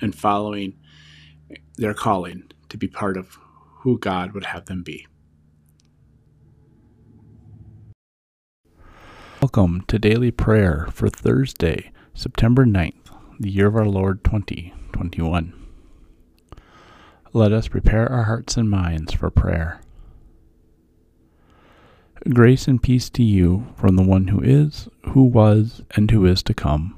and following their calling to be part of who God would have them be. Welcome to daily prayer for Thursday, September 9th, the year of our Lord 2021. Let us prepare our hearts and minds for prayer. Grace and peace to you from the one who is, who was, and who is to come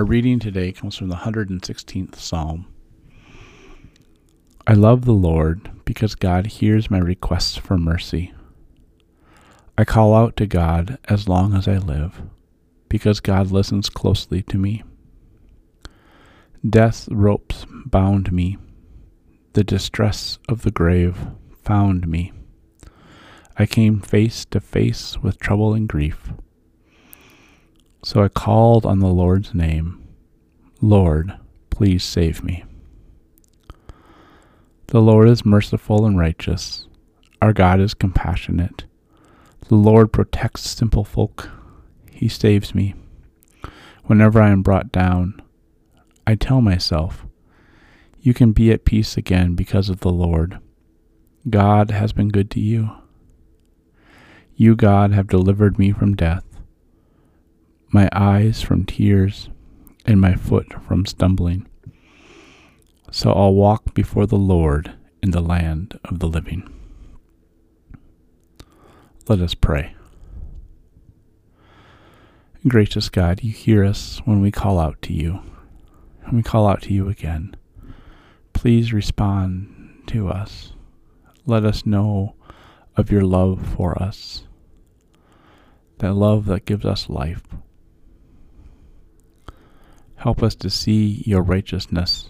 Our reading today comes from the 116th Psalm. I love the Lord because God hears my requests for mercy. I call out to God as long as I live because God listens closely to me. Death's ropes bound me. The distress of the grave found me. I came face to face with trouble and grief. So I called on the Lord's name Lord, please save me. The Lord is merciful and righteous. Our God is compassionate. The Lord protects simple folk. He saves me. Whenever I am brought down, I tell myself, You can be at peace again because of the Lord. God has been good to you. You, God, have delivered me from death my eyes from tears, and my foot from stumbling. So I'll walk before the Lord in the land of the living. Let us pray. Gracious God, you hear us when we call out to you, and we call out to you again. Please respond to us. Let us know of your love for us, that love that gives us life. Help us to see your righteousness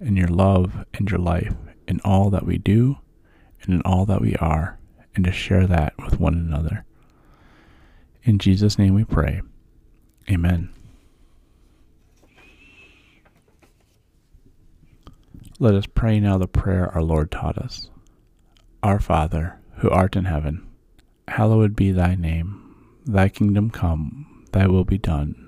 and your love and your life in all that we do and in all that we are, and to share that with one another. In Jesus' name we pray. Amen. Let us pray now the prayer our Lord taught us. Our Father, who art in heaven, hallowed be thy name. Thy kingdom come, thy will be done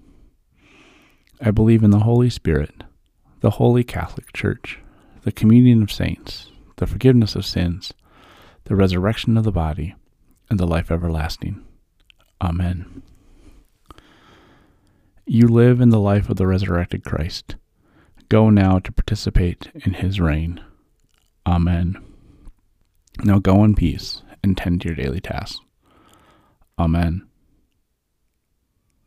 I believe in the Holy Spirit, the Holy Catholic Church, the communion of saints, the forgiveness of sins, the resurrection of the body, and the life everlasting. Amen. You live in the life of the resurrected Christ. Go now to participate in his reign. Amen. Now go in peace and tend to your daily tasks. Amen.